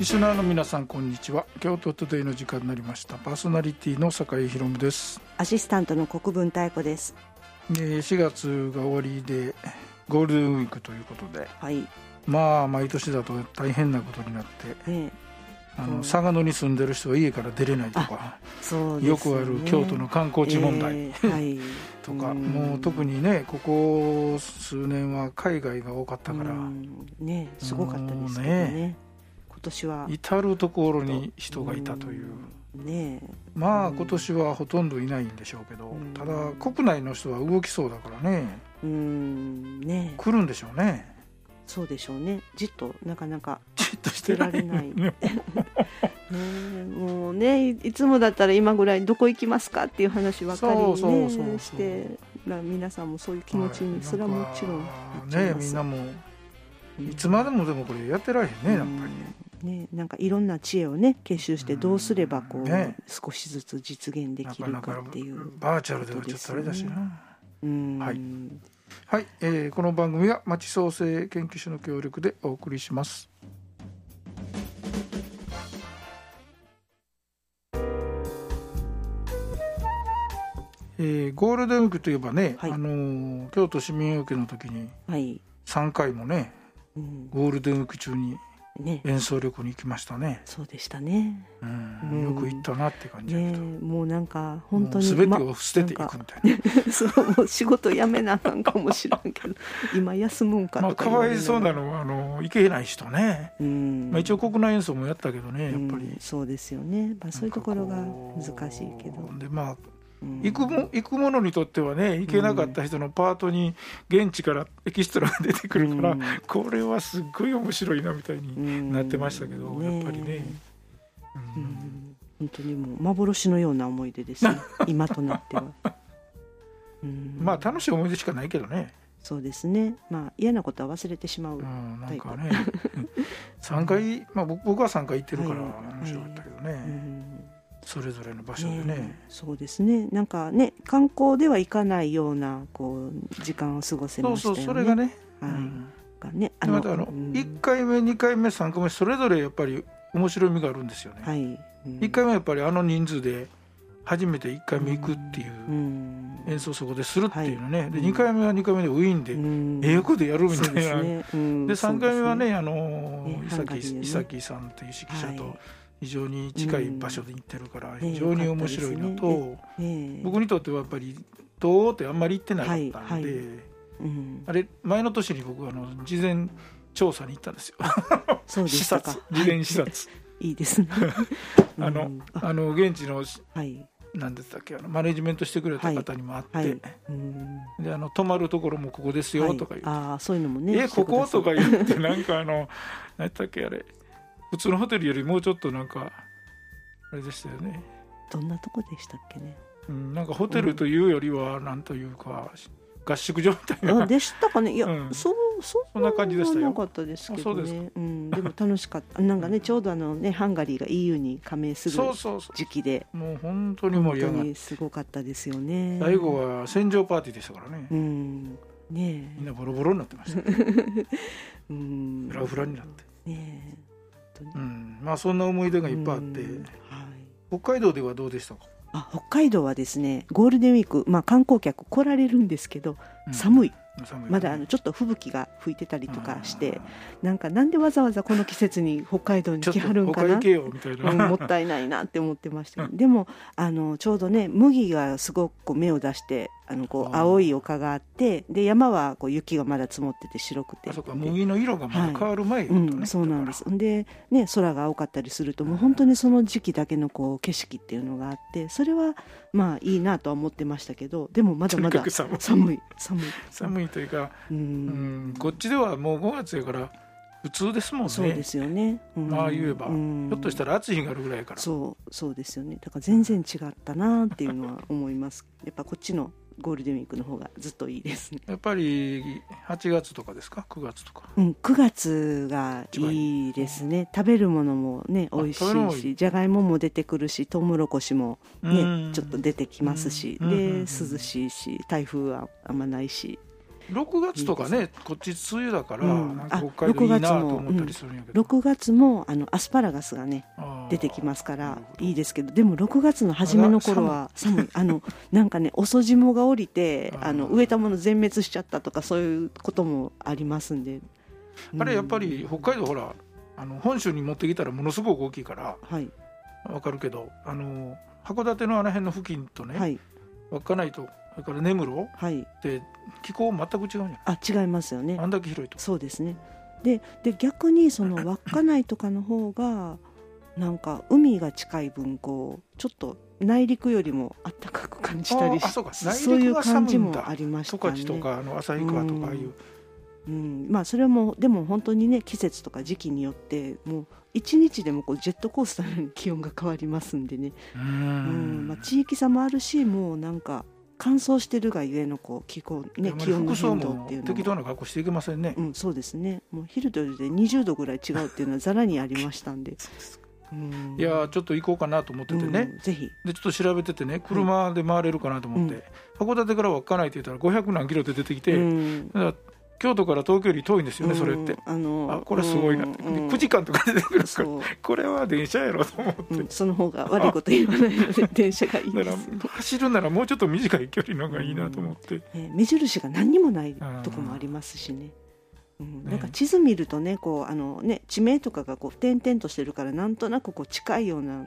リスナーの皆さんこんにちは。京都 Today の時間になりました。パーソナリティの酒井宏夢です。アシスタントの国分太子です。えー4月が終わりでゴールデンウィークということで。はい。まあ毎年だと大変なことになってねあのう。ん嵯峨野に住んでる人は家から出れないとかそうですよくある京都の観光地問題、えーはい。とかん。もう特にねここ数年は海外が多かったから。うん。ねすごかったですね今年は。至る所に人がいたという。うん。ねまあ今年はほとんどいないんでしょうけどうん。ただ国内の人は動きそうだからね。うん。ね来るんでしょうね。そうでしょうね。じっとなかなかじっとしてられない。ねもうねいいつもだったら今ぐらいどこ行きますかっていう話ばかりそうそうそうそう。ねしてまあ皆さんもそういう気持ちにそれはもちろんなっちゃねみんなもうんいつまでもでもこれやってられへんねやっぱり。ね、なんかいろんな知恵をね結集してどうすればこう、ね。少しずつ実現できるなかっていう。バーチャルではちょっとあれだしな。うん。はい。はい、えーこの番組は町創生研究所の協力でお送りします。えーゴールデンウィークといえばね、はい。あのー京都市民受けの時にはい、3回もねうん、ゴールデンウィーク中にね。演奏旅行に行きましたね、そうでしたね。うんうん。よく行ったなって感じねど、もうなんか本当に全てを捨てていくみたいな、ま そうもう仕事辞めなあかんかもしらんけど 今休むんかまあとかかわいそうなの、のはあの行けない人ね、うん。まあ、一応国内演奏もやったけどねやっぱり。うん、そうですよね、まあ、そういうところが難しいけど、でまあうん行くも行く者にとってはね行けなかった人のパートに現地からエキストラが出てくるから、うん。これはすっごい面白いなみたいになってましたけど、うんやっぱりね、うん。うん。本当にもう幻のような思い出ですね。今となっては、うん。まあ楽しい思い出しかないけどね、そうですね。まあ嫌なことは忘れてしまう、うん、なんかね。3 回、まあ、僕僕は3回行ってるからはい。面白かったけどね、うんそれぞれの場所でね。ねそうですね。なんかね観光では行かないようなこう時間を過ごせそうそうましたよね。それがね、はい。うん。がねでまたあの、うん。1回目2回目3回目それぞれやっぱり面白みがあるんですよね、はい、うん。1回目はやっぱりあの人数で初めて1回目行くっていううん。演奏そこでするっていうのね、ではい。うん2回目は2回目でウィーンでうん。英語でやるみたいな、でね。うん。3回目はねあのね伊崎さんという指揮者とはい非常に近い場所で行ってるからね非常に面白いのと、僕にとってはやっぱり東欧ってあんまり行ってなかったんで、あれ前の年に僕あの事前調査に行ったんですよ。そうで視察事前視察。いいですね。あのうん。ああの現地のはい。何でしたっけあのマネジメントしてくれた方にも会って、はい。うん。であの泊まるところもここですよとか言って、はい。ああそういうのもねえこことか言ってなんかあの何やったっけあれ普通のホテルよりもうちょっとなんかあれでしたよね、どんなとこでしたっけね。うん、なんかホテルというよりはなんというか合宿所みたいな、あでしたかね。いや、うん。そうそうそんな感じでしたよ。なかったですけどあそうですねうん、でも楽しかった。なんかねちょうどあのねハンガリーが EU に加盟するそうそうそ時期で。うもう本当に盛り上がってすごかったですよね。最後は戦場パーティーでしたからね、うん。ねみんなボロボロになってました、え うん。フラフラになって、ねえ。本当に。うん、まあそんな思い出がいっぱいあって、うん。はい。北海道ではどうでしたか、あ北海道はですねゴールデンウィーク、まあ、観光客来られるんですけど、うん。寒い。寒い。まだあのちょっと吹雪が吹いてたりとかしてなんかなんでわざわざこの季節に北海道に来はるんかな？もったいないなって思ってました。けどでもあのちょうどね麦がすごくこう芽を出してあのこう青い丘があってで山はこう雪がまだ積もってて白くて。あそうか麦の色がまだ変わる前よ、うん、そうなんです。で、ね、空が青かったりするともう本当にその時期だけのこう景色っていうのがあってそれはまあいいなとは思ってましたけどでもまだまだ寒い。寒い。寒い。寒いというか、ううん。ん、こっちではもう5月やから普通ですもんね。そうですよね、うん。まあ言えば、うん。ひょっとしたら暑い日があるぐらいやから。そうそうですよね。だから全然違ったなっていうのは思います。やっぱこっちのゴールデンウィークの方がずっといいですね、やっぱり8月とかですか？9月とか。うん、9月がいいですね。食べるものもねあ美味しいしじゃがいもも出てくるしトウモロコシもうん。ねちょっと出てきますしで涼しいし台風はあんまないし6月とかねこっち梅雨だから、うん。なんかあ北海道いいな6月もと思ったりするんやけど、6月もあのアスパラガスがね出てきますからいいですけどでも6月の初めの頃は寒い。あのなんかね遅霜が降りてあの植えたもの全滅しちゃったとかそういうこともありますんで、あれやっぱりり北海道ほらあの本州に持ってきたらものすごく大きいからはい。わかるけどあの函館のあの辺の付近とね、はい。稚内とそれから根室？はい。って気候全く違うん。あ違いますよね。あんだけ広いと。そうですね。でで逆にその 稚内とかの方がなんか海が近い分こうちょっと内陸よりも暖かく感じたりしああそう そういう感じもありましたね。十勝とかあの旭川とかああいう。うん、まあそれはもうでも本当にね季節とか時期によってもう一日でもこうジェットコースターのように気温が変わりますんでね、ううんん。まあ、地域差もあるしもうなんか乾燥してるがゆえのこう気候、ね、気温の変動っもていうのも、適当な格好していけませんね、うん、そうですね。もう昼と夜で20度ぐらい違うっていうのはざらにありましたんで、うん、いやーちょっと行こうかなと思っててね、うんぜひ。でちょっと調べててね車で回れるかなと思って、うん函館から稚内って言ったら500何キロで出てきて、京都から東京より遠いんですよね、それって。うんあのあこれすごいな、うんで9時間とか出てくるかこれは電車やろと思って、うん、その方が悪いこと言わないので電車がいいです、走るならもうちょっと短い距離の方がいいなと思って、ね目印が何にもないとこもありますしね。うん、なんか地図見るとねこうあのね地名とかがこう点々としてるからなんとなくこう近いような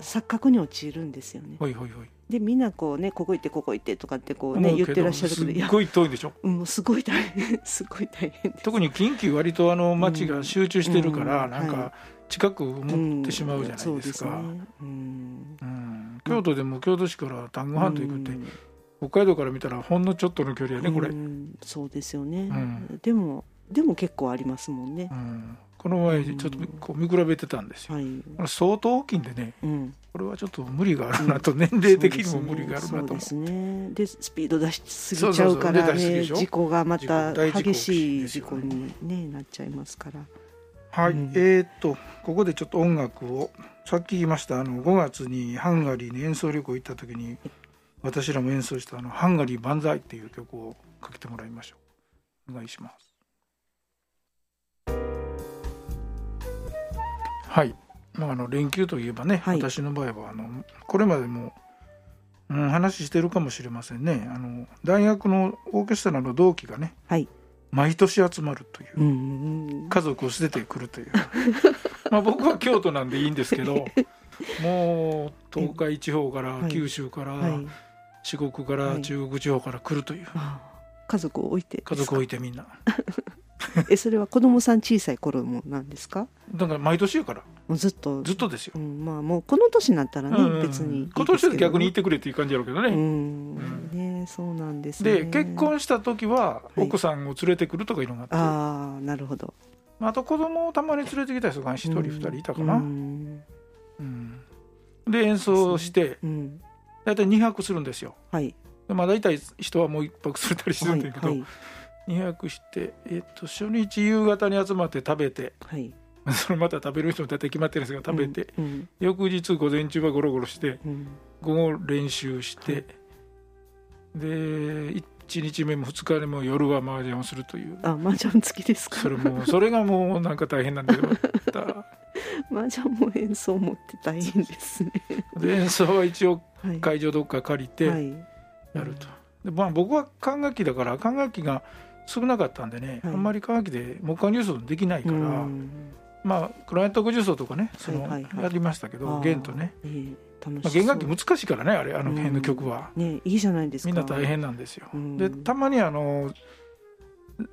錯覚に陥るんですよね。ほいほいほいでみんなこうねここ行ってここ行ってとかってこうね言ってらっしゃるけどすっごい遠いでしょ？うんすごい大変 すごい大変。特に近畿割とあの町が集中してるから、うん。はなんか近く持ってしまうじゃないですか、うん。ね。うん。うん。京都でも京都市から丹後半島行くって、うん。北海道から見たらほんのちょっとの距離やねこれ、ううん。んそうですよね、うん。でもでも結構ありますもんね。この前ちょっとこう見比べてたんですよ、はい。相当大きいんでねうん。これはちょっと無理があるなと、年齢的にも無理があるなと思う。そうですね。でスピード出しすぎちゃうからね事故がまた激しい事故に、ね、なっちゃいますから。はい、うん。えーっとここでちょっと音楽をさっき言いましたあの5月にハンガリーに演奏旅行行った時に私らも演奏したあの「ハンガリー万歳」っていう曲をかけてもらいましょう。お願いしますはい、まあ、あの連休といえばね、はい。私の場合はあのこれまでも、うん、話してるかもしれませんね。あの大学のオーケストラの同期がねはい。毎年集まるという家族を捨ててくるという。まあ僕は京都なんでいいんですけど もう東海地方からはい。九州からはい。四国からはい。中国地方から来るという。家族を置いて家族を置いてみんな えそれは子供さん小さい頃もなんですか？だから毎年やから。もうずっと。ずっとですよ、うん、まあもうこの年になったらね、うん。別にいい今ど。年で逆に行ってくれっていう感じやろうけどうね、ん。ねそうなんですね。で結婚した時ははい。奥さんを連れてくるとかいうのがあああなるほど。あと子供をたまに連れてきた人が一人二人いたかな、うん。うん。で演奏してうん。大体2泊するんですよ。はい。でまあ大体人はもう1泊するたりするはいんだけど、はい2泊して、えっと初日夕方に集まって食べてはい。それまた食べる人も大体決まってるんですが食べて、うん翌日午前中はゴロゴロしてうん。午後練習して、で1日目も2日目も夜は麻雀をするという。あ麻雀付きですか？それもそれがもうなんか大変なんだけど ま麻雀も演奏もって大変ですね。たで演奏は一応はい。会場どっか借りてはい。やると、でまあ、僕は管楽器だから管楽器が少なかったんでね、はい。あんまり管楽器で木管重奏できないから、うん。まあクライアント重奏とかねその、やりましたけど弦とね、まあ、弦楽器難しいからねあれあの辺の曲は、ねいいじゃないですか。みんな大変なんですよ、うん。でたまにあの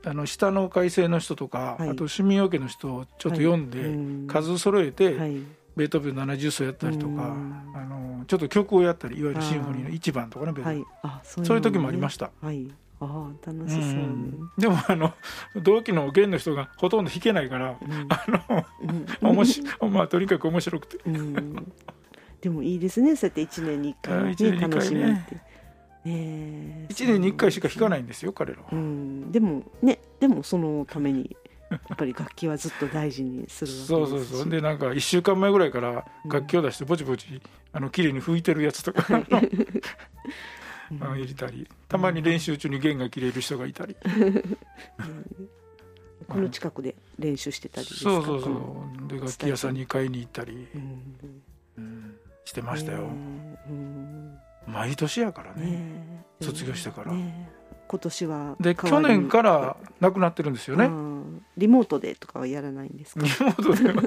あの下の改正の人とか、はい。あと市民オケの人をちょっと読んで、うん。数揃えて、はい。ベートーベン70奏やったりとか、うん。あのちょっと曲をやったりいわゆるシンフォニーの1番とかねはい。あそういう時もありましたた。はいああ楽うしそうね。ん。でもあの同期の弦の人がほとんど弾けないからうん。あのうん。面白 まあとにかく面白くて。うん。でもいいですねそうやって1年に1回、に一回ね。楽しみって、ねえ1年に1回しか弾かないんですよ彼らは。うん、でもねでもそのためにやっぱり楽器はずっと大事にするわけですし。そうそうそう。でなんか1週間前ぐらいから楽器を出してぼちぼちあの綺麗に拭いてるやつとかあ入れたりたまに練習中に弦が切れる人がいたり、この近くで練習してたりですか？そうそうそう。で楽器屋さんに買いに行ったり、してましたよ、毎年やからね。ね卒業してから。ね今年はで去年からなくなってるんですよね、うん。リモートでとかはやらないんですか？リモートでは。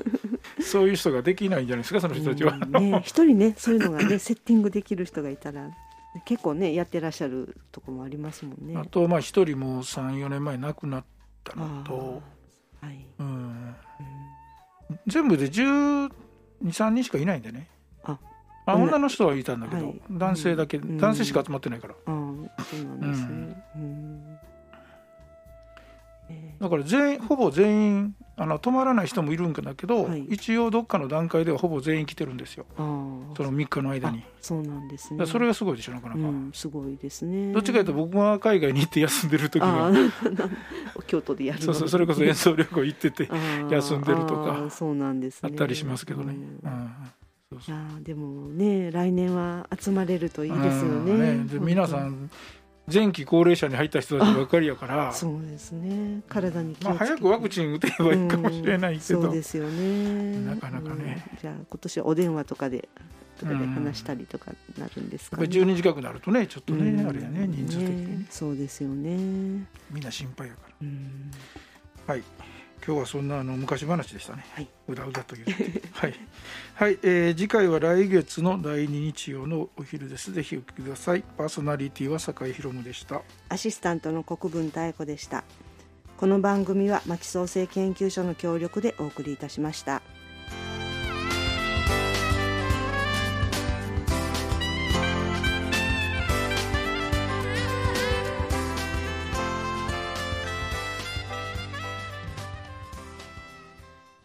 そういう人ができないんじゃないですかその人たちは、うん。ね一人ねそういうのがね セッティングできる人がいたら結構ねやってらっしゃるとこもありますもんね。あとまあ一人もう34年前亡くなったのと、はい、うん、うん全部で1 2 3人しかいないんでね。ああ女女の人はいたんだけど、はい。男性だけ、うん。男性しか集まってないから。あーそうなんですね。うん。えだから全員ほぼ全員あの泊まらない人もいるんだけど、はい。一応どっかの段階ではほぼ全員来てるんですよ。その3日の間に。あそうなんですね。それがすごいでしょなかなか、うんすごいですね。どっちかというと僕が海外に行って休んでる時あはー。京都でやるそうそうそれこそ演奏旅行行ってて 休んでるとかそうなんですね。あったりしますけどね、うん。うんそうそう。いやーでもね来年は集まれるといいですよね。うん。で皆さん前期高齢者に入った人たちばっかりやから そうですね。体にまあ、早くワクチン打てばいいかもしれないけど、うんそうですよね。なかなかね。うん。じゃあ今年はお電話とかでとかで話したりとかなるんですか、やっぱり12時近くなるとねちょっとね、うん。あれやね人数的に、ね。そうですよね。みんな心配やから。うん。はい今日はそんなあの昔話でしたね、はい。うだうだと言ってはい、はいえー次回は来月の第2日曜のお昼です。ぜひお聞きください。パーソナリティは酒井宏夢でした。アシスタントの国分太子でした。この番組は町創生研究所の協力でお送りいたしました。